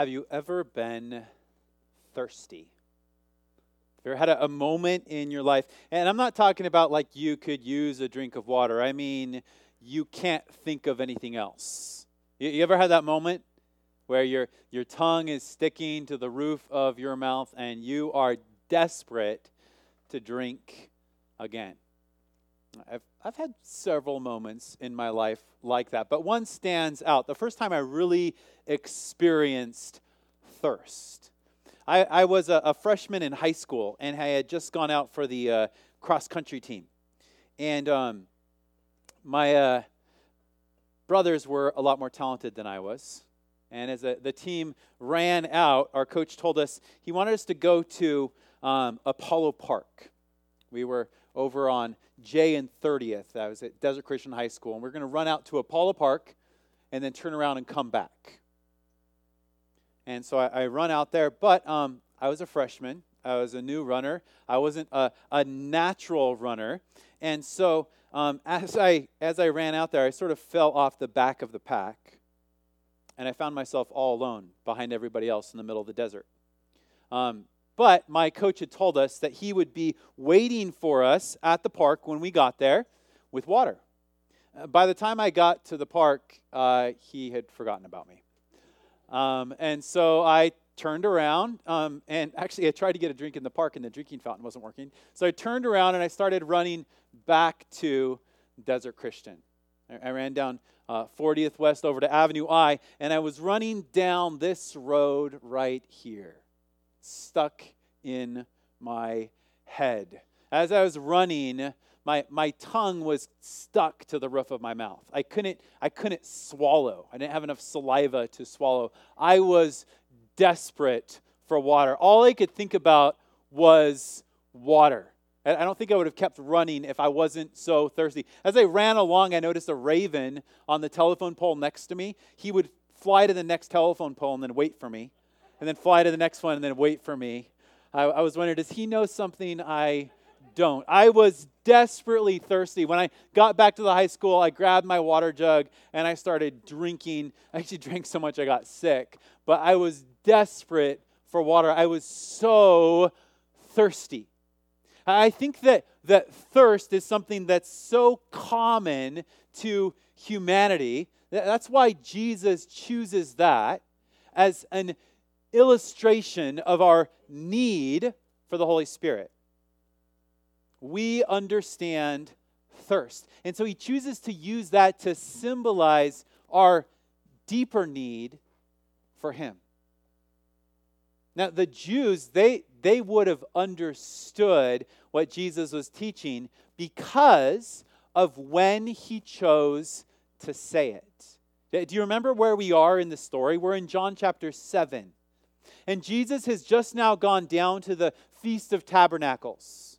have you ever been thirsty? Have you ever had a, a, moment in your life? And I'm not talking about like you could use a drink of water. I mean, you can't think of anything else. You, you ever had that moment where your, your tongue is sticking to the roof of your mouth and you are desperate to drink again? I've, I've had several moments in my life like that, but one stands out. The first time I really experienced thirst. I, I was a, a, freshman in high school, and I had just gone out for the uh, cross country team. And um, my uh, brothers were a lot more talented than I was. And as a, the team ran out, our coach told us he wanted us to go to um, Apollo Park. We were over on J and 30th. I was at Desert Christian High School, and we are going to run out to Apollo Park and then turn around and come back. And so I, I run out there, but um, I was a freshman. I was a new runner. I wasn't a, a natural runner. And so um, as, I, as I ran out there, I sort of fell off the back of the pack. And I found myself all alone behind everybody else in the middle of the desert. Um, but my coach had told us that he would be waiting for us at the park when we got there with water. Uh, by the time I got to the park, uh, he had forgotten about me. Um, and so I turned around, um, and actually, I tried to get a drink in the park, and the drinking fountain wasn't working. So I turned around and I started running back to Desert Christian. I, I ran down uh, 40th West over to Avenue I, and I was running down this road right here stuck in my head. As I was running, my, my tongue was stuck to the roof of my mouth. I couldn't, I couldn't swallow. I didn't have enough saliva to swallow. I was desperate for water. All I could think about was water. I don't think I would have kept running if I wasn't so thirsty. As I ran along, I noticed a raven on the telephone pole next to me. He would fly to the next telephone pole and then wait for me and then fly to the next one and then wait for me. I, I was wondering, does he know something I don't? I was desperately thirsty. When I got back to the high school, I grabbed my water jug and I started drinking. I actually drank so much I got sick, but I was desperate for water. I was so thirsty. I think that, that thirst is something that's so common to humanity. That's why Jesus chooses that as an illustration of our need for the Holy Spirit. We understand thirst. And so he chooses to use that to symbolize our deeper need for him. Now, the Jews, they, they would have understood what Jesus was teaching because of when he chose to say it. Do you remember where we are in the story? We're in John chapter 7. And Jesus has just now gone down to the Feast of Tabernacles.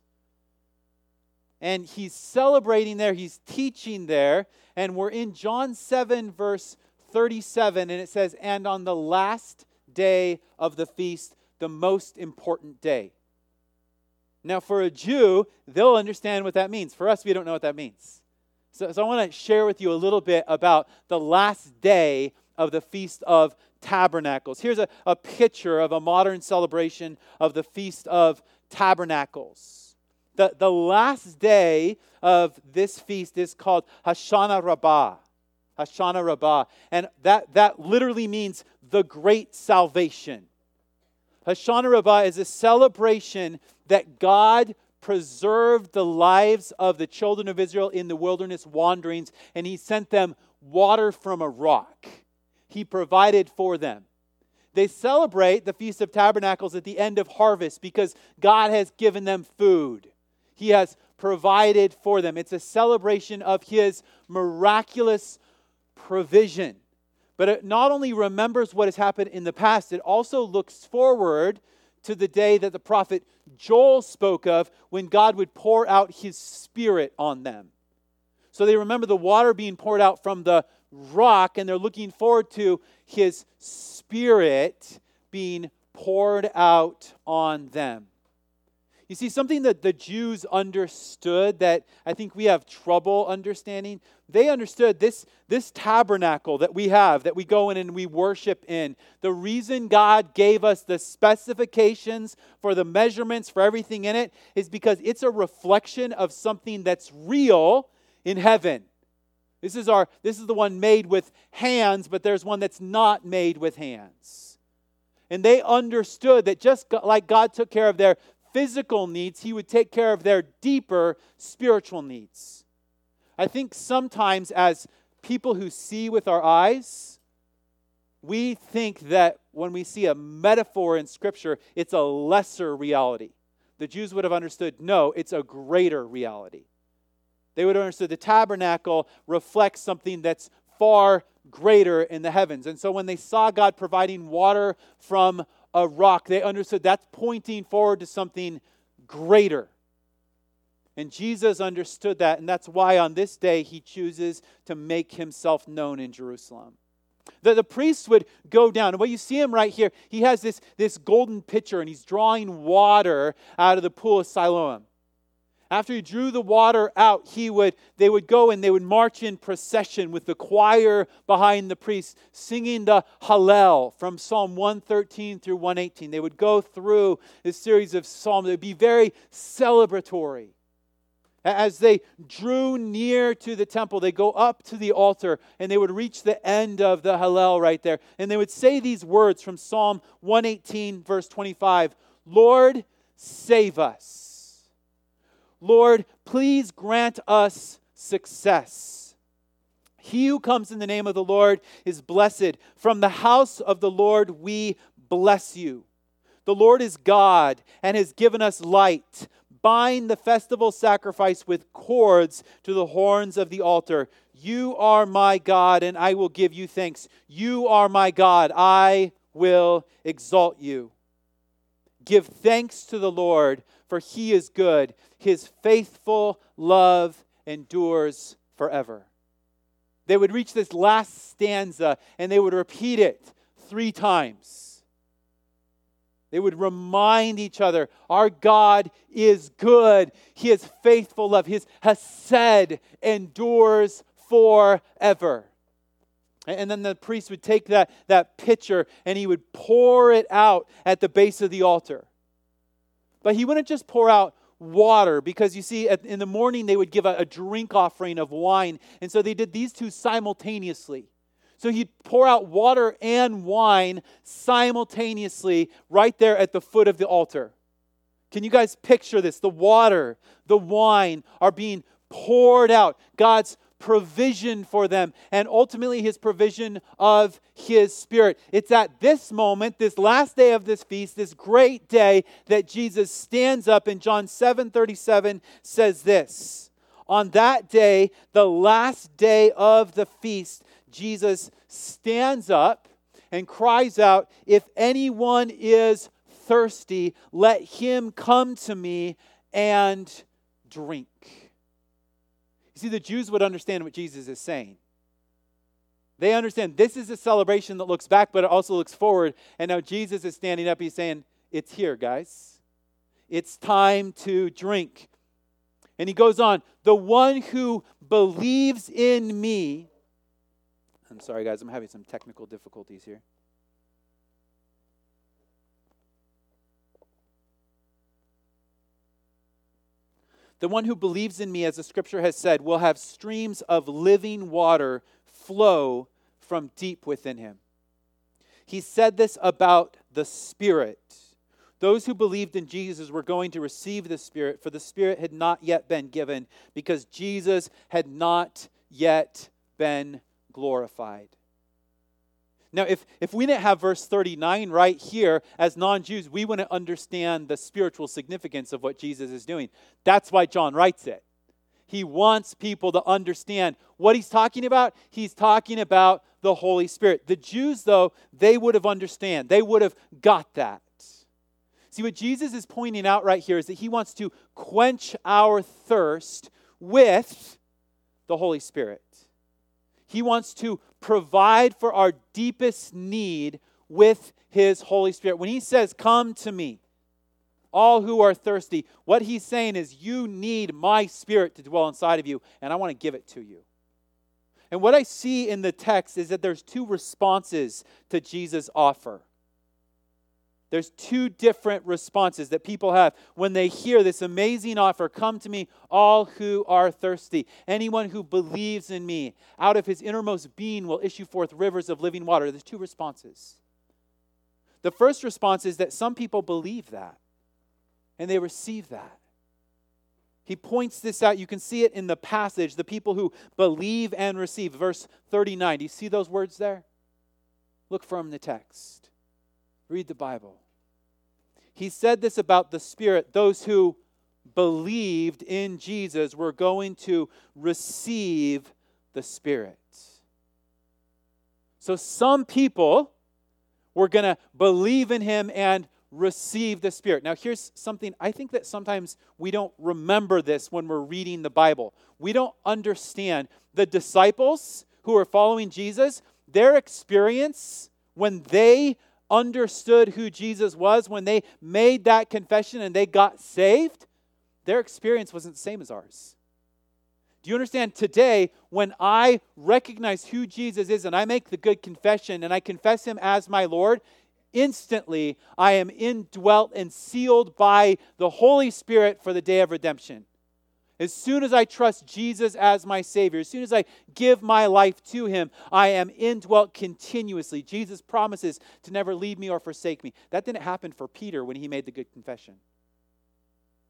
And he's celebrating there, he's teaching there. And we're in John 7, verse 37, and it says, And on the last day of the feast, the most important day. Now, for a Jew, they'll understand what that means. For us, we don't know what that means. So, so I want to share with you a little bit about the last day of the Feast of Tabernacles. Here's a, a picture of a modern celebration of the Feast of Tabernacles. The, the last day of this feast is called Hoshana Rabbah. Hoshana Rabbah. And that, that literally means the great salvation. Hoshana Rabbah is a celebration that God preserved the lives of the children of Israel in the wilderness wanderings, and He sent them water from a rock. He provided for them. They celebrate the Feast of Tabernacles at the end of harvest because God has given them food. He has provided for them. It's a celebration of His miraculous provision. But it not only remembers what has happened in the past, it also looks forward to the day that the prophet Joel spoke of when God would pour out His Spirit on them. So they remember the water being poured out from the rock, and they're looking forward to his spirit being poured out on them. You see, something that the Jews understood that I think we have trouble understanding, they understood this, this tabernacle that we have, that we go in and we worship in. The reason God gave us the specifications for the measurements, for everything in it, is because it's a reflection of something that's real in heaven. This is, our, this is the one made with hands, but there's one that's not made with hands. And they understood that just like God took care of their physical needs, He would take care of their deeper spiritual needs. I think sometimes, as people who see with our eyes, we think that when we see a metaphor in Scripture, it's a lesser reality. The Jews would have understood no, it's a greater reality. They would have understood the tabernacle reflects something that's far greater in the heavens. And so when they saw God providing water from a rock, they understood that's pointing forward to something greater. And Jesus understood that, and that's why on this day he chooses to make himself known in Jerusalem. The, the priests would go down, and what you see him right here, he has this, this golden pitcher, and he's drawing water out of the pool of Siloam. After he drew the water out, he would, they would go and they would march in procession with the choir behind the priest, singing the Hallel from Psalm 113 through 118. They would go through this series of psalms. It would be very celebratory. As they drew near to the temple, they go up to the altar and they would reach the end of the Hallel right there. And they would say these words from Psalm 118, verse 25 Lord, save us. Lord, please grant us success. He who comes in the name of the Lord is blessed. From the house of the Lord we bless you. The Lord is God and has given us light. Bind the festival sacrifice with cords to the horns of the altar. You are my God, and I will give you thanks. You are my God. I will exalt you. Give thanks to the Lord, for he is good. His faithful love endures forever. They would reach this last stanza and they would repeat it three times. They would remind each other our God is good. His faithful love. His hesed endures forever. And then the priest would take that, that pitcher and he would pour it out at the base of the altar. But he wouldn't just pour out water because you see, in the morning they would give a, a drink offering of wine. And so they did these two simultaneously. So he'd pour out water and wine simultaneously right there at the foot of the altar. Can you guys picture this? The water, the wine are being poured out. God's provision for them and ultimately his provision of his spirit. It's at this moment, this last day of this feast, this great day that Jesus stands up in John 7:37 says this. On that day, the last day of the feast, Jesus stands up and cries out, "If anyone is thirsty, let him come to me and drink." See, the Jews would understand what Jesus is saying. They understand this is a celebration that looks back, but it also looks forward. And now Jesus is standing up. He's saying, It's here, guys. It's time to drink. And he goes on, The one who believes in me. I'm sorry, guys, I'm having some technical difficulties here. The one who believes in me, as the scripture has said, will have streams of living water flow from deep within him. He said this about the Spirit. Those who believed in Jesus were going to receive the Spirit, for the Spirit had not yet been given because Jesus had not yet been glorified. Now, if, if we didn't have verse 39 right here, as non Jews, we wouldn't understand the spiritual significance of what Jesus is doing. That's why John writes it. He wants people to understand what he's talking about. He's talking about the Holy Spirit. The Jews, though, they would have understand. They would have got that. See, what Jesus is pointing out right here is that he wants to quench our thirst with the Holy Spirit. He wants to provide for our deepest need with His Holy Spirit. When He says, Come to me, all who are thirsty. What he's saying is, you need my spirit to dwell inside of you, and I want to give it to you. And what I see in the text is that there's two responses to Jesus' offer. There's two different responses that people have when they hear this amazing offer Come to me, all who are thirsty. Anyone who believes in me, out of his innermost being will issue forth rivers of living water. There's two responses. The first response is that some people believe that and they receive that. He points this out. You can see it in the passage the people who believe and receive. Verse 39. Do you see those words there? Look from the text. Read the Bible. He said this about the Spirit. Those who believed in Jesus were going to receive the Spirit. So some people were going to believe in him and receive the Spirit. Now, here's something I think that sometimes we don't remember this when we're reading the Bible. We don't understand the disciples who are following Jesus, their experience when they understood who Jesus was, when they made that confession and they got saved, their experience wasn't the same as ours. Do you understand? Today, when I recognize who Jesus is and I make the good confession and I confess him as my Lord, instantly I am indwelt and sealed by the Holy Spirit for the day of redemption. As soon as I trust Jesus as my Savior, as soon as I give my life to Him, I am indwelt continuously. Jesus promises to never leave me or forsake me. That didn't happen for Peter when he made the good confession.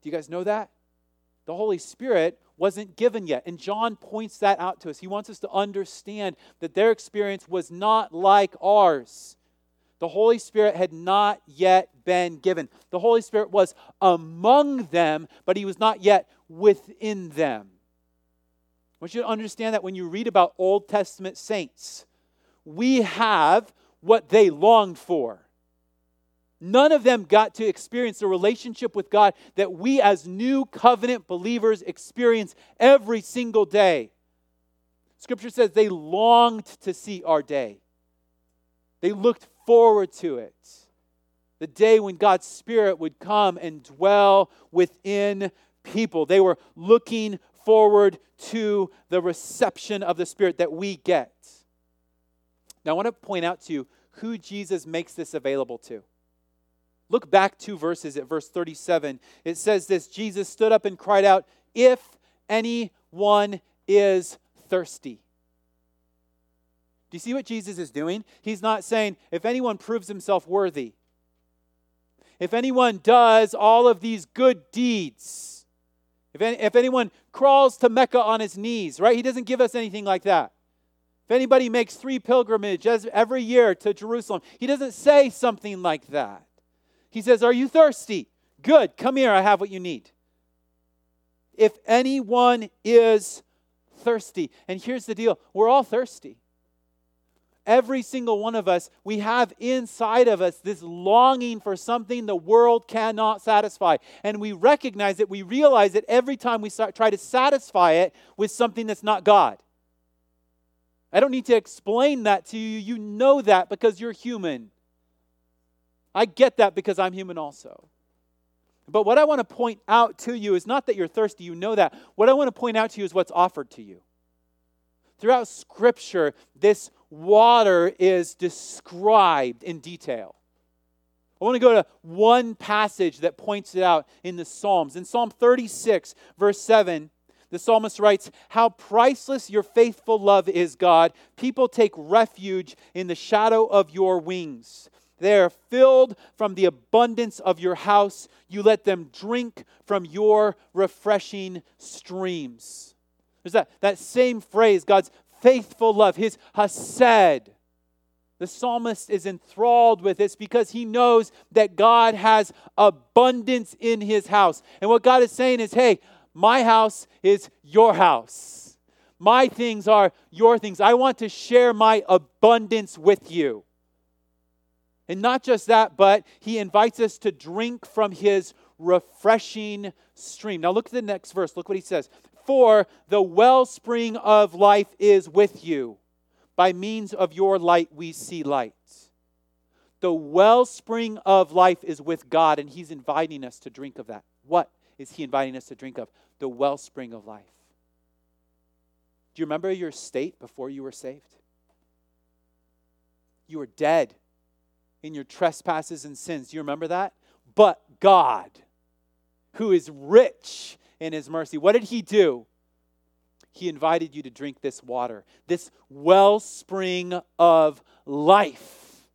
Do you guys know that? The Holy Spirit wasn't given yet. And John points that out to us. He wants us to understand that their experience was not like ours. The Holy Spirit had not yet been given. The Holy Spirit was among them, but he was not yet within them. I want you to understand that when you read about Old Testament saints, we have what they longed for. None of them got to experience the relationship with God that we, as new covenant believers, experience every single day. Scripture says they longed to see our day. They looked forward to it. The day when God's Spirit would come and dwell within people. They were looking forward to the reception of the Spirit that we get. Now, I want to point out to you who Jesus makes this available to. Look back two verses at verse 37. It says this Jesus stood up and cried out, If anyone is thirsty. Do you see what Jesus is doing? He's not saying, if anyone proves himself worthy, if anyone does all of these good deeds, if, any, if anyone crawls to Mecca on his knees, right? He doesn't give us anything like that. If anybody makes three pilgrimages every year to Jerusalem, he doesn't say something like that. He says, Are you thirsty? Good, come here, I have what you need. If anyone is thirsty, and here's the deal we're all thirsty. Every single one of us, we have inside of us this longing for something the world cannot satisfy. And we recognize it, we realize it every time we try to satisfy it with something that's not God. I don't need to explain that to you. You know that because you're human. I get that because I'm human also. But what I want to point out to you is not that you're thirsty, you know that. What I want to point out to you is what's offered to you. Throughout Scripture, this water is described in detail. I want to go to one passage that points it out in the Psalms. In Psalm 36, verse 7, the psalmist writes, How priceless your faithful love is, God. People take refuge in the shadow of your wings. They are filled from the abundance of your house. You let them drink from your refreshing streams. There's that, that same phrase, God's faithful love, his hesed. The psalmist is enthralled with this because he knows that God has abundance in his house. And what God is saying is, hey, my house is your house. My things are your things. I want to share my abundance with you. And not just that, but he invites us to drink from his refreshing stream. Now look at the next verse. Look what he says. For the wellspring of life is with you. By means of your light, we see light. The wellspring of life is with God, and He's inviting us to drink of that. What is He inviting us to drink of? The wellspring of life. Do you remember your state before you were saved? You were dead in your trespasses and sins. Do you remember that? But God, who is rich in his mercy, what did he do? He invited you to drink this water, this wellspring of life.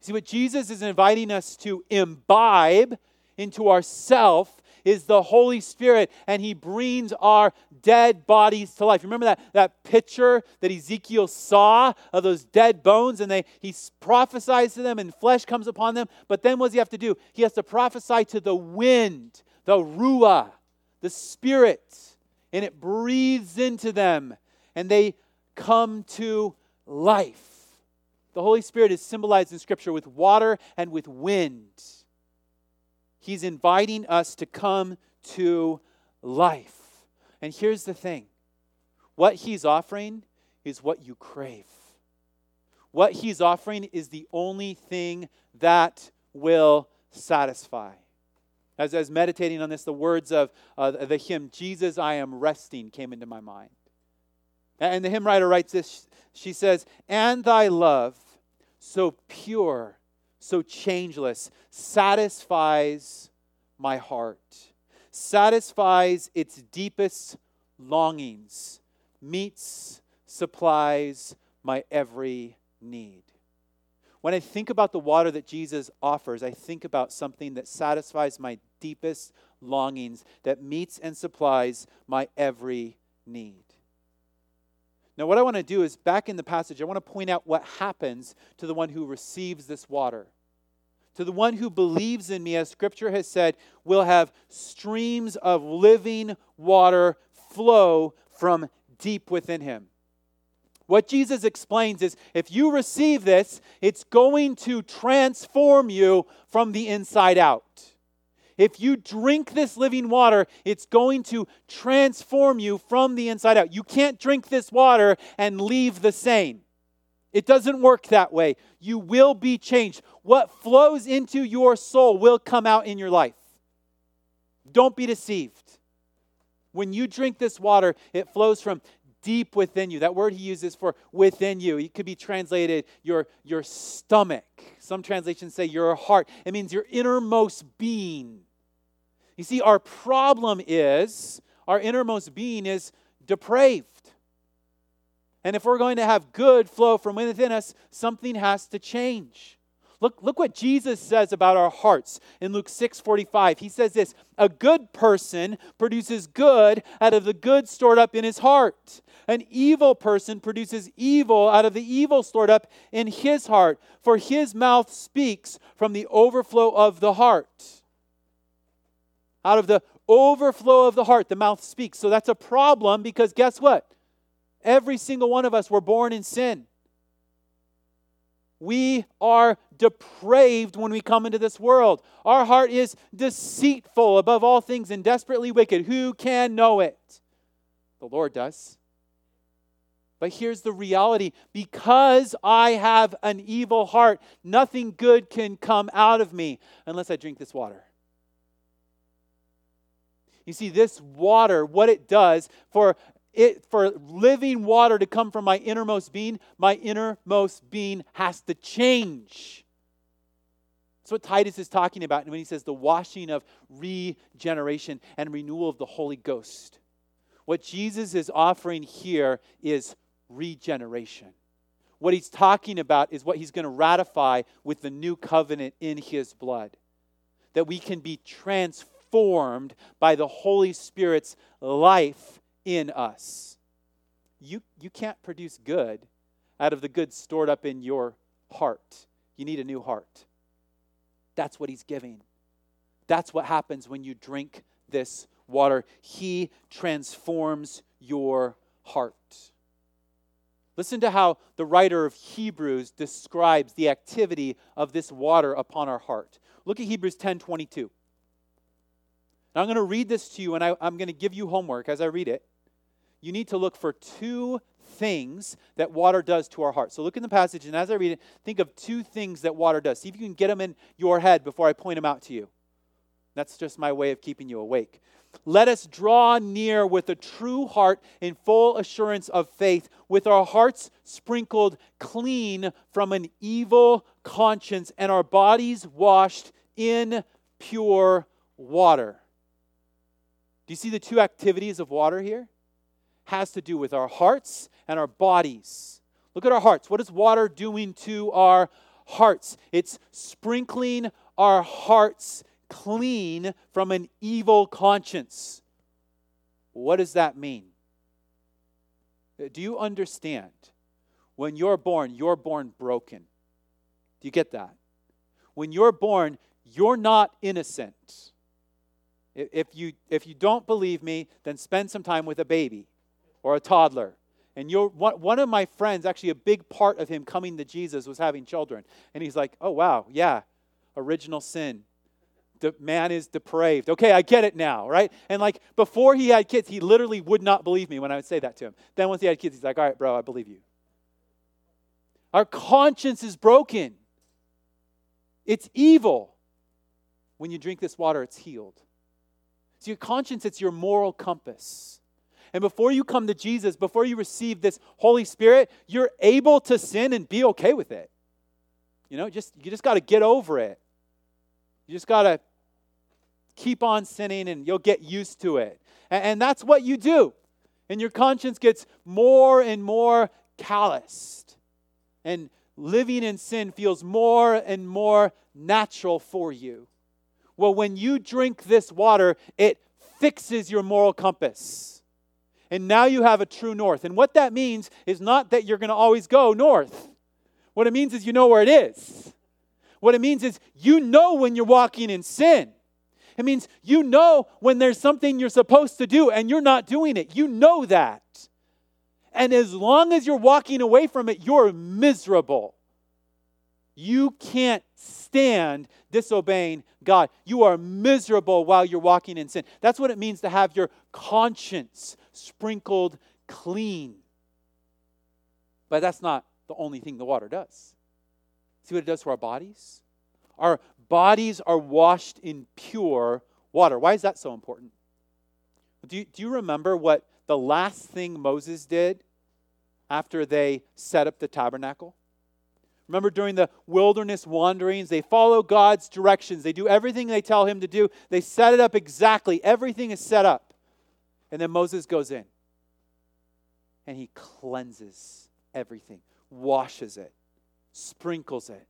See, what Jesus is inviting us to imbibe into ourself is the Holy Spirit, and He brings our dead bodies to life. Remember that, that picture that Ezekiel saw of those dead bones, and they he prophesies to them, and flesh comes upon them. But then what does he have to do? He has to prophesy to the wind, the ruah, the spirit, and it breathes into them, and they come to life. The Holy Spirit is symbolized in Scripture with water and with wind. He's inviting us to come to life. And here's the thing what He's offering is what you crave. What He's offering is the only thing that will satisfy. As I was meditating on this, the words of uh, the hymn, Jesus, I am resting, came into my mind. And the hymn writer writes this she says, And thy love, so pure so changeless, satisfies my heart, satisfies its deepest longings, meets, supplies my every need. When I think about the water that Jesus offers, I think about something that satisfies my deepest longings, that meets and supplies my every need. Now, what I want to do is back in the passage, I want to point out what happens to the one who receives this water. To the one who believes in me, as scripture has said, will have streams of living water flow from deep within him. What Jesus explains is if you receive this, it's going to transform you from the inside out. If you drink this living water, it's going to transform you from the inside out. You can't drink this water and leave the same. It doesn't work that way. You will be changed. What flows into your soul will come out in your life. Don't be deceived. When you drink this water, it flows from deep within you. That word he uses for within you, it could be translated your, your stomach. Some translations say your heart. It means your innermost being. You see, our problem is our innermost being is depraved. And if we're going to have good flow from within us, something has to change. Look, look what Jesus says about our hearts in Luke 6 45. He says this A good person produces good out of the good stored up in his heart. An evil person produces evil out of the evil stored up in his heart. For his mouth speaks from the overflow of the heart. Out of the overflow of the heart, the mouth speaks. So that's a problem because guess what? Every single one of us were born in sin. We are depraved when we come into this world. Our heart is deceitful above all things and desperately wicked. Who can know it? The Lord does. But here's the reality because I have an evil heart, nothing good can come out of me unless I drink this water. You see, this water, what it does for it, for living water to come from my innermost being, my innermost being has to change. That's what Titus is talking about when he says the washing of regeneration and renewal of the Holy Ghost. What Jesus is offering here is regeneration. What he's talking about is what he's going to ratify with the new covenant in his blood. That we can be transformed by the Holy Spirit's life in us. You, you can't produce good out of the good stored up in your heart. You need a new heart. That's what he's giving. That's what happens when you drink this water. He transforms your heart. Listen to how the writer of Hebrews describes the activity of this water upon our heart. Look at Hebrews 10 22. Now I'm going to read this to you, and I, am going to give you homework as I read it you need to look for two things that water does to our heart. So look in the passage, and as I read it, think of two things that water does. See if you can get them in your head before I point them out to you. That's just my way of keeping you awake. Let us draw near with a true heart in full assurance of faith, with our hearts sprinkled clean from an evil conscience and our bodies washed in pure water. Do you see the two activities of water here? Has to do with our hearts and our bodies. Look at our hearts. What is water doing to our hearts? It's sprinkling our hearts clean from an evil conscience. What does that mean? Uh, do you understand? When you're born, you're born broken. Do you get that? When you're born, you're not innocent. If you, if you don't believe me, then spend some time with a baby or a toddler. And you're, one, one of my friends, actually, a big part of him coming to Jesus was having children. And he's like, oh, wow, yeah, original sin. The man is depraved. Okay, I get it now, right? And like before he had kids, he literally would not believe me when I would say that to him. Then once he had kids, he's like, all right, bro, I believe you. Our conscience is broken. It's evil. When you drink this water, it's healed. So your conscience, it's your moral compass. And before you come to Jesus, before you receive this Holy Spirit, you're able to sin and be okay with it. You know, just you just got to get over it. You just got to keep on sinning and you'll get used to it. And, and that's what you do. And your conscience gets more and more calloused. And living in sin feels more and more natural for you. Well, when you drink this water, it fixes your moral compass. And now you have a true north. And what that means is not that you're going to always go north. What it means is you know where it is. What it means is you know when you're walking in sin. It means you know when there's something you're supposed to do and you're not doing it. You know that. And as long as you're walking away from it, you're miserable. You can't stand disobeying God. You are miserable while you're walking in sin. That's what it means to have your conscience sprinkled clean. But that's not the only thing the water does. See what it does to our bodies? Our bodies are washed in pure water. Why is that so important? Do you, do you remember what the last thing Moses did after they set up the tabernacle? Remember during the wilderness wanderings, they follow God's directions. They do everything they tell him to do. They set it up exactly. Everything is set up. And then Moses goes in and he cleanses everything, washes it, sprinkles it,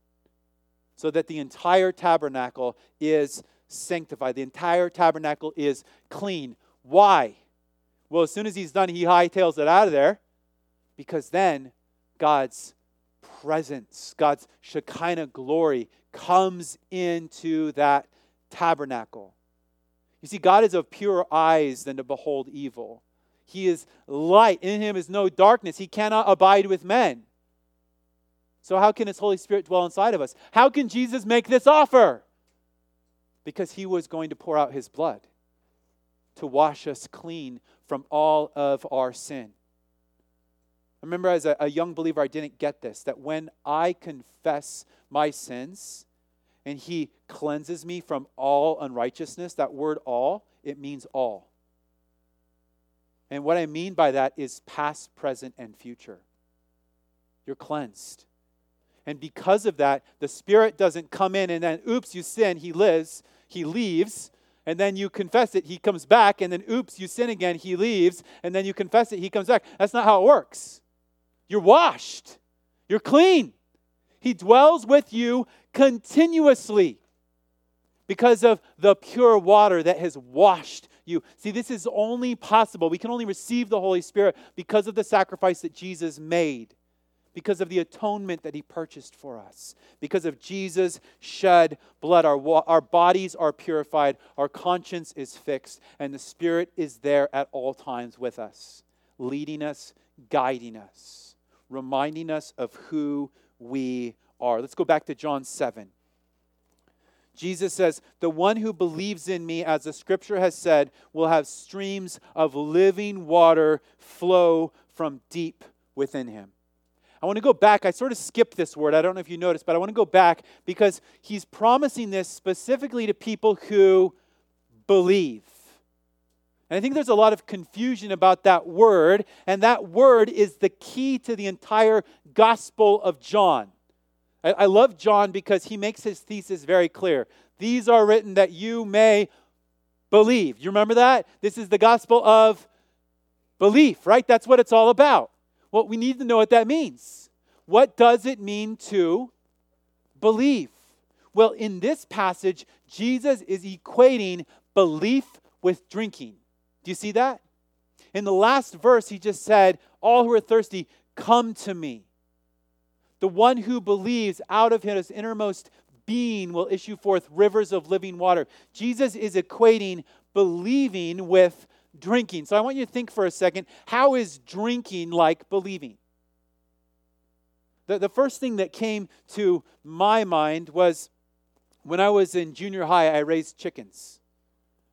so that the entire tabernacle is sanctified. The entire tabernacle is clean. Why? Well, as soon as he's done, he hightails it out of there because then God's presence, God's Shekinah glory comes into that tabernacle. You see, God is of purer eyes than to behold evil. He is light. In him is no darkness. He cannot abide with men. So, how can His Holy Spirit dwell inside of us? How can Jesus make this offer? Because He was going to pour out His blood to wash us clean from all of our sin. Remember as a, a, young believer, I didn't get this that when I confess my sins and He cleanses me from all unrighteousness, that word all, it means all. And what I mean by that is past, present, and future. You're cleansed. And because of that, the Spirit doesn't come in and then, oops, you sin, He lives, He leaves and then you confess it, he comes back, and then oops, you sin again, he leaves, and then you confess it, he comes back. That's not how it works. You're washed, you're clean. He dwells with you continuously because of the pure water that has washed you. See, this is only possible. We can only receive the Holy Spirit because of the sacrifice that Jesus made, because of the atonement that He purchased for us, because of Jesus' shed blood. Our, our bodies are purified, our conscience is fixed, and the Spirit is there at all times with us, leading us, guiding us reminding us of who we are. Let's go back to John 7. Jesus says, The one who believes in me, as the scripture has said, will have streams of living water flow from deep within him. I want to go back. I sort of skipped this word. I don't know if you noticed, but I want to go back because he's promising this specifically to people who believe. And I think there's a lot of confusion about that word, and that word is the key to the entire Gospel of John. I, I love John because he makes his thesis very clear. These are written that you may believe. You remember that? This is the Gospel of belief, right? That's what it's all about. Well, we need to know what that means. What does it mean to believe? Well, in this passage, Jesus is equating belief with drinking. Do you see that? In the last verse, he just said, All who are thirsty, come to me. The one who believes out of his innermost being will issue forth rivers of living water. Jesus is equating believing with drinking. So I want you to think for a second how is drinking like believing? The, the first thing that came to my mind was when I was in junior high, I raised chickens.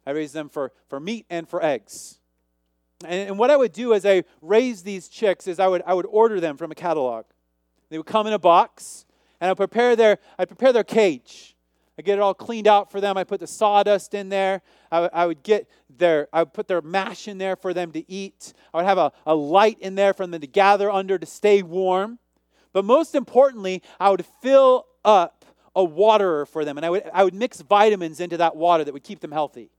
I raised them for, for meat and for eggs. And, and what I would do as I raised these chicks is I would, I would order them from a catalog. They would come in a box, and I prepare their, I prepare their cage. I get it all cleaned out for them. I put the sawdust in there. I, w- I would get their, I would put their mash in there for them to eat. I would have a, a light in there for them to gather under to stay warm. But most importantly, I would fill up a waterer for them, and I would, I would mix vitamins into that water that would keep them healthy.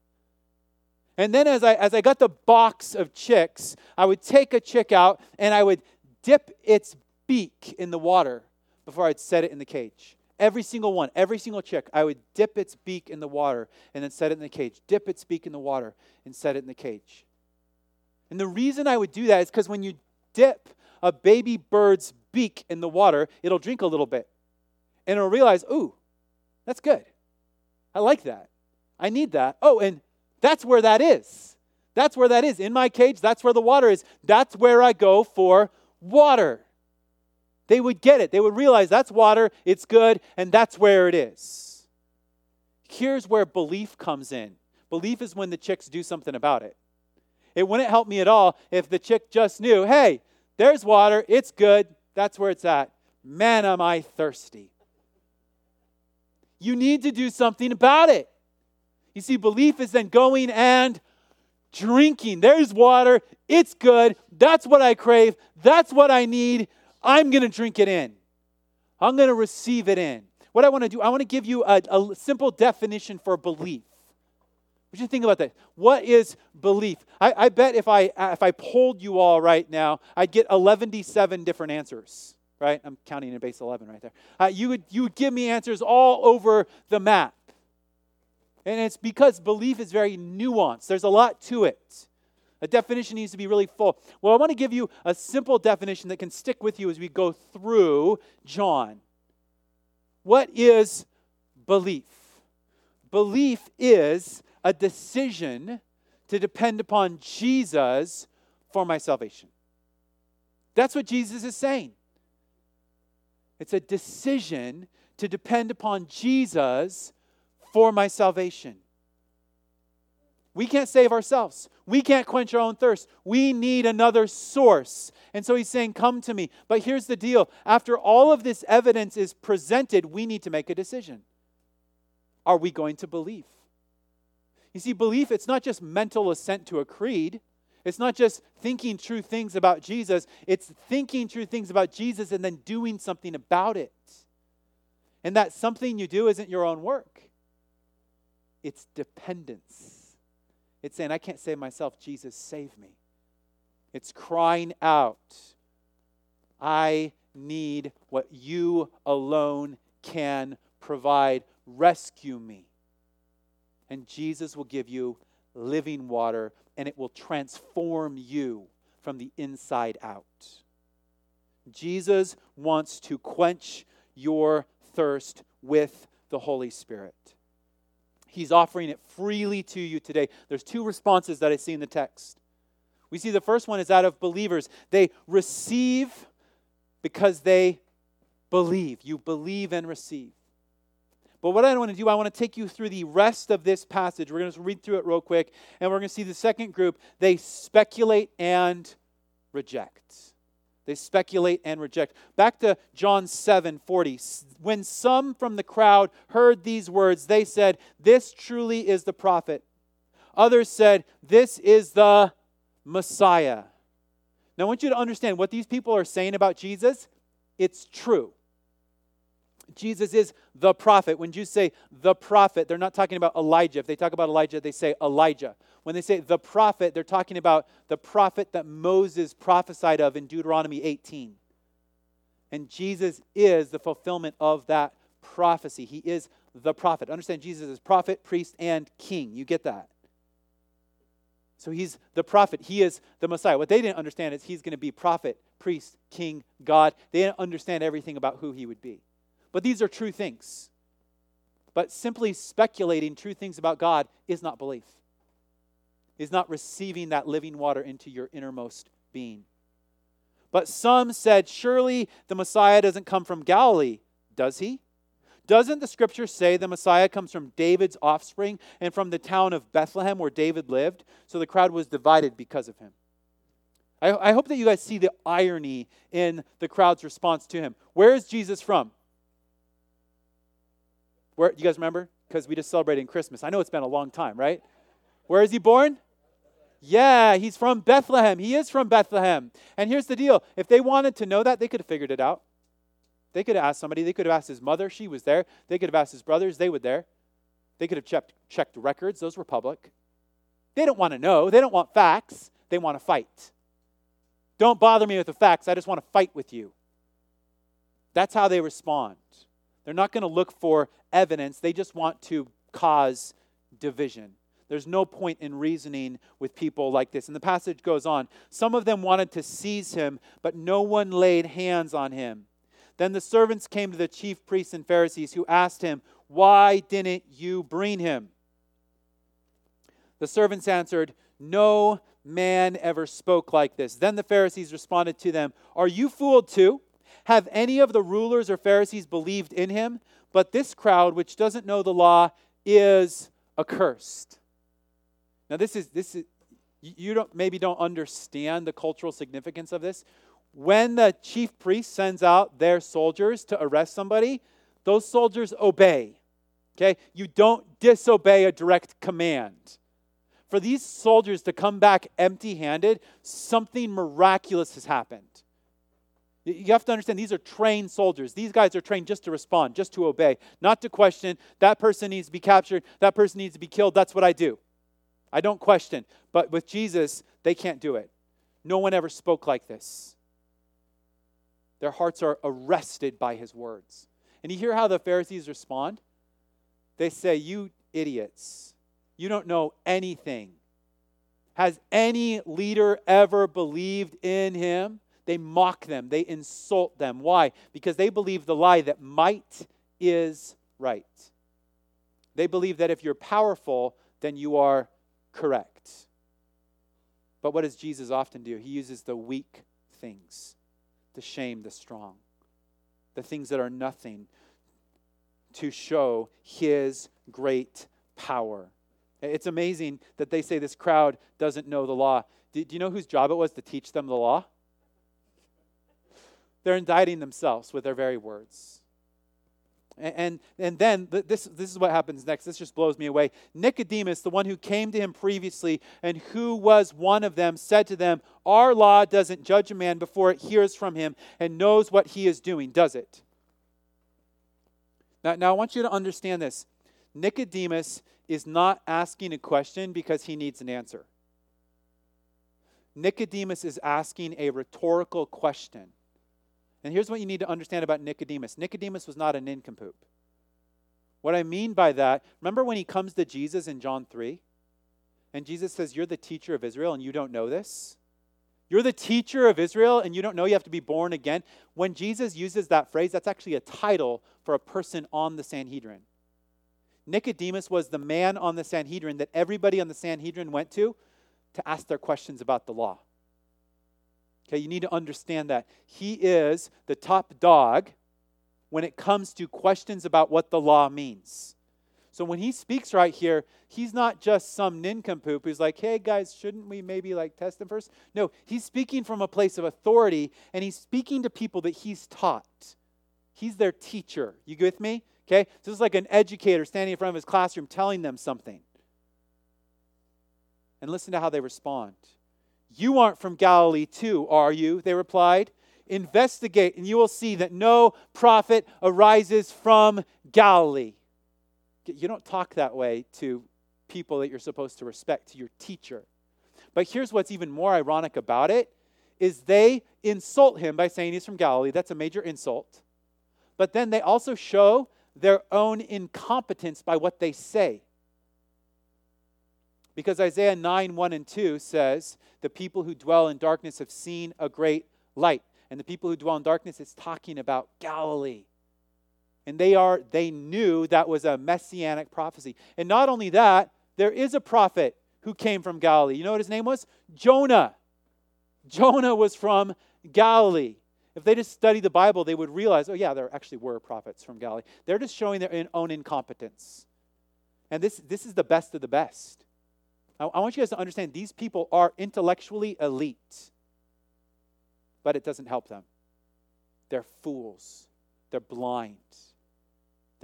And then as I, as I got the box of chicks, I would take a chick out and I would dip its beak in the water before I'd set it in the cage. Every single one, every single chick, I would dip its beak in the water and then set it in the cage. Dip its beak in the water and set it in the cage. And the reason I would do that is because when you dip a baby bird's beak in the water, it'll drink a little bit. And it'll realize, ooh, that's good. I like that. I need that. Oh, and that's where that is. That's where that is. In my cage, that's where the water is. That's where I go for water. They would get it. They would realize that's water, it's good, and that's where it is. Here's where belief comes in belief is when the chicks do something about it. It wouldn't help me at all if the chick just knew, hey, there's water, it's good, that's where it's at. Man, am I thirsty. You need to do something about it. You see, belief is then going and drinking. There's water, it's good, that's what I crave, that's what I need. I'm going to drink it in. I'm going to receive it in. What I want to do, I want to give you a, a simple definition for belief. What do you think about that? What is belief? I, I, bet if I if I polled you all right now, I'd get 117 different answers. Right? I'm counting in base 11 right there. Uh, you would you would give me answers all over the map, and it's because belief is very nuanced. There's a lot to it. A definition needs to be really full. Well, I want to give you a simple definition that can stick with you as we go through John. What is belief? Belief is a decision to depend upon Jesus for my salvation. That's what Jesus is saying. It's a decision to depend upon Jesus for my salvation. We can't save ourselves. We can't quench our own thirst. We need another source. And so he's saying, Come to me. But here's the deal after all of this evidence is presented, we need to make a decision. Are we going to believe? You see, belief, it's not just mental assent to a creed. It's not just thinking true things about Jesus, it's thinking true things about Jesus and then doing something about it. And that something you do isn't your own work, it's dependence. It's saying, I can't save myself. Jesus, save me. It's crying out, I need what you alone can provide. Rescue me. And Jesus will give you living water, and it will transform you from the inside out. Jesus wants to quench your thirst with the Holy Spirit. He's offering it freely to you today. There's two responses that I see in the text. We see the first one is that of believers. They receive because they believe. You believe and receive. But what I want to do, I want to take you through the rest of this passage. We're going to read through it real quick, and we're going to see the second group. They speculate and reject. They speculate and reject. Back to John 7 40. When some from the crowd heard these words, they said, This truly is the prophet. Others said, This is the Messiah. Now, I want you to understand what these people are saying about Jesus. It's true. Jesus is the prophet. When Jews say the prophet, they're not talking about Elijah. If they talk about Elijah, they say Elijah. When they say the prophet, they're talking about the prophet that Moses prophesied of in Deuteronomy 18. And Jesus is the fulfillment of that prophecy. He is the prophet. Understand, Jesus is prophet, priest, and king. You get that? So he's the prophet. He is the Messiah. What they didn't understand is he's going to be prophet, priest, king, God. They didn't understand everything about who he would be. But these are true things. But simply speculating true things about God is not belief, is not receiving that living water into your innermost being. But some said, Surely the Messiah doesn't come from Galilee, does he? Doesn't the scripture say the Messiah comes from David's offspring and from the town of Bethlehem where David lived? So the crowd was divided because of him. I, I hope that you guys see the irony in the crowd's response to him. Where is Jesus from? Where you guys remember? Because we just celebrated Christmas. I know it's been a long time, right? Where is he born? Yeah, he's from Bethlehem. He is from Bethlehem. And here's the deal if they wanted to know that, they could have figured it out. They could have asked somebody. They could have asked his mother. She was there. They could have asked his brothers. They were there. They could have checked, checked records. Those were public. They don't want to know. They don't want facts. They want to fight. Don't bother me with the facts. I just want to fight with you. That's how they respond. They're not going to look for evidence, they just want to cause division. There's no point in reasoning with people like this. And the passage goes on. Some of them wanted to seize him, but no one laid hands on him. Then the servants came to the chief priests and Pharisees, who asked him, Why didn't you bring him? The servants answered, No man ever spoke like this. Then the Pharisees responded to them, Are you fooled too? Have any of the rulers or Pharisees believed in him? But this crowd, which doesn't know the law, is accursed. Now, this is, this is, you don't, maybe don't understand the cultural significance of this. When the chief priest sends out their soldiers to arrest somebody, those soldiers obey. Okay? You don't disobey a direct command. For these soldiers to come back empty handed, something miraculous has happened. You have to understand these are trained soldiers. These guys are trained just to respond, just to obey, not to question. That person needs to be captured. That person needs to be killed. That's what I do. I don't question. But with Jesus, they can't do it. No one ever spoke like this. Their hearts are arrested by his words. And you hear how the Pharisees respond? They say, You idiots, you don't know anything. Has any leader ever believed in him? They mock them, they insult them. Why? Because they believe the lie that might is right. They believe that if you're powerful, then you are correct. But what does Jesus often do? He uses the weak things to shame the strong, the things that are nothing to show his great power. It's amazing that they say this crowd doesn't know the law. Do, you know whose job it was to teach them the law? They're indicting themselves with their very words. And, and then this, this is what happens next. This just blows me away. Nicodemus, the one who came to him previously and who was one of them, said to them, Our law doesn't judge a man before it hears from him and knows what he is doing, does it? Now, now I want you to understand this. Nicodemus is not asking a question because he needs an answer. Nicodemus is asking a rhetorical question. And here's what you need to understand about Nicodemus Nicodemus was not a nincompoop. What I mean by that, remember when he comes to Jesus in John 3? And Jesus says, You're the teacher of Israel and you don't know this? You're the teacher of Israel and you don't know you have to be born again. When Jesus uses that phrase, that's actually a title for a person on the Sanhedrin. Nicodemus was the man on the Sanhedrin that everybody on the Sanhedrin went to to ask their questions about the law. Okay, you need to understand that. He is the top dog when it comes to questions about what the law means. So when he speaks right here, he's not just some nincompoop who's like, hey guys, shouldn't we maybe like test them first? No, he's speaking from a place of authority and he's speaking to people that he's taught. He's their teacher. You with me? Okay? So this is like an educator standing in front of his classroom telling them something. And listen to how they respond. You aren't from Galilee too, are you? They replied. Investigate, and you will see that no prophet arises from Galilee. You don't talk that way to people that you're supposed to respect, to your teacher. But here's what's even more ironic about it is they insult him by saying he's from Galilee. That's a major insult. But then they also show their own incompetence by what they say. Because Isaiah 9, 1 and 2 says, The people who dwell in darkness have seen a great light. And the people who dwell in darkness is talking about Galilee. And they are they knew that was a messianic prophecy. And not only that there is a prophet who came from galilee. You know what his name was? Jonah. Jonah was from galilee. If they just studied the bible they would realize oh yeah there actually were prophets from galilee. They're just showing their own incompetence. And this this is the best of the best I, I want you guys to understand these people are intellectually elite but it doesn't help them they're fools they're blind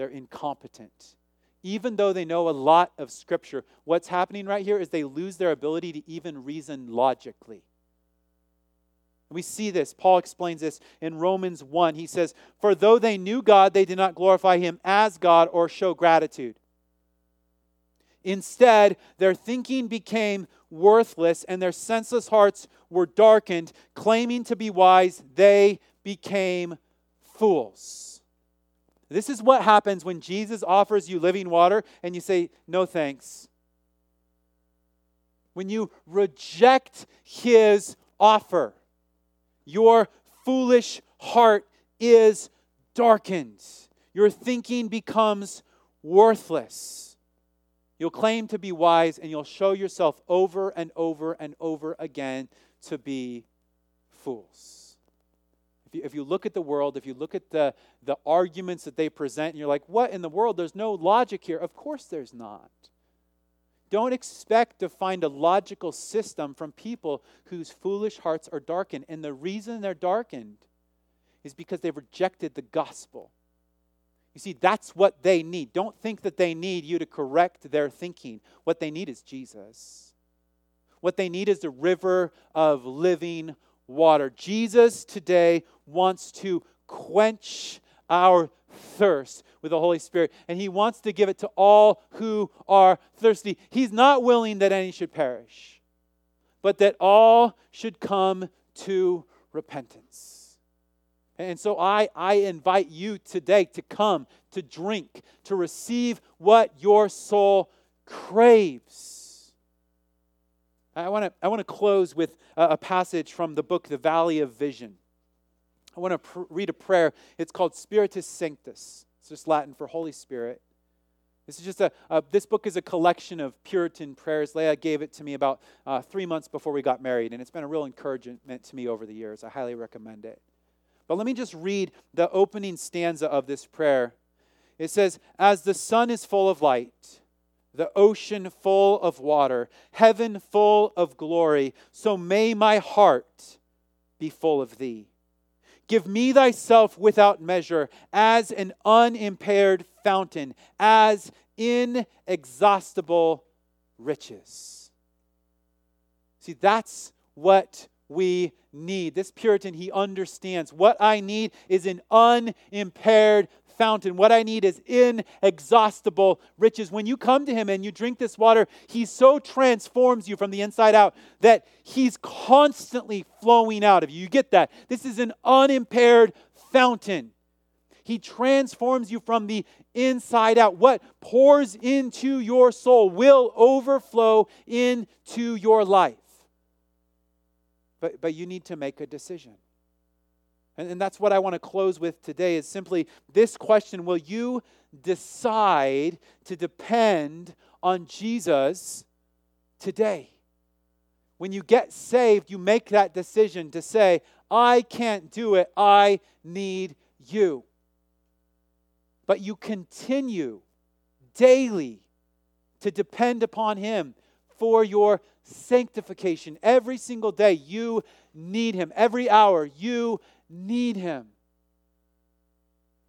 they're incompetent. Even though they know a lot of Scripture, what's happening right here is they lose their ability to even reason logically. We see this. Paul explains this in Romans 1. He says, For though they knew God, they did not glorify him as God or show gratitude. Instead, their thinking became worthless and their senseless hearts were darkened. Claiming to be wise, they became fools. This is what happens when Jesus offers you living water and you say, no thanks. When you reject his offer, your foolish heart is darkened. Your thinking becomes worthless. You'll claim to be wise and you'll show yourself over and over and over again to be fools. If you, if you look at the world, if you look at the, the arguments that they present, and you're like, what in the world? There's no logic here. Of course, there's not. Don't expect to find a logical system from people whose foolish hearts are darkened. And the reason they're darkened is because they've rejected the gospel. You see, that's what they need. Don't think that they need you to correct their thinking. What they need is Jesus. What they need is the river of living water. Jesus today wants to quench our thirst with the Holy Spirit, and He wants to give it to all who are thirsty. He's not willing that any should perish, but that all should come to repentance. And so I, I invite you today to come, to drink, to receive what your soul craves. I want to I want to close with a, a, passage from the book The Valley of Vision. I want to pr- read a prayer. It's called Spiritus Sanctus. It's just Latin for Holy Spirit. This is just a, a this book is a collection of Puritan prayers. Leah gave it to me about uh, three months before we got married, and it's been a real encouragement to me over the years. I highly recommend it. But let me just read the opening stanza of this prayer. It says, As the sun is full of light, the ocean full of water, heaven full of glory. So may my heart be full of thee. Give me thyself without measure, as an unimpaired fountain, as inexhaustible riches. See, that's what we need. This Puritan, he understands what I need is an unimpaired fountain. What I need is inexhaustible riches. When you come to Him and you drink this water, He so transforms you from the inside out that He's constantly flowing out of you. You get that? This is an unimpaired fountain. He transforms you from the inside out. What pours into your soul will overflow into your life. But, but you need to make a decision. And, and that's what I want to close with today is simply this question Will you decide to depend on Jesus today? When you get saved, you make that decision to say, I can't do it, I need you. But you continue daily to depend upon Him for your sanctification. Every single day, you need Him. Every hour, you need Him.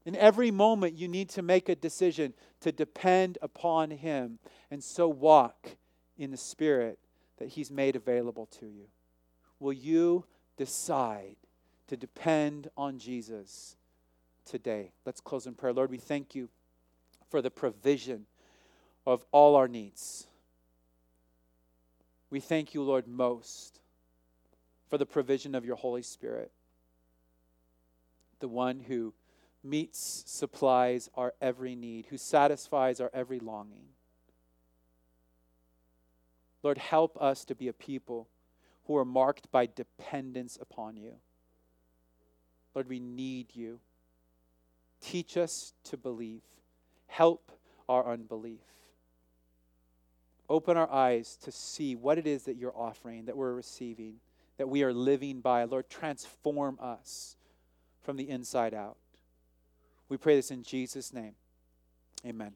In every moment, you need to make a decision to depend upon Him and so walk in the Spirit that He's made available to you. Will you decide to depend on Jesus today? Let's close in prayer. Lord, we thank you for the provision of all our needs. We thank you, Lord, most for the provision of your Holy Spirit, the one who meets, supplies our every need, who satisfies our every longing. Lord, help us to be a people who are marked by dependence upon you. Lord, we need you. Teach us to believe. Help our unbelief. Open our eyes to see what it is that you're offering, that we're receiving, that we are living by. Lord, transform us from the inside out. We pray this in Jesus' name. Amen.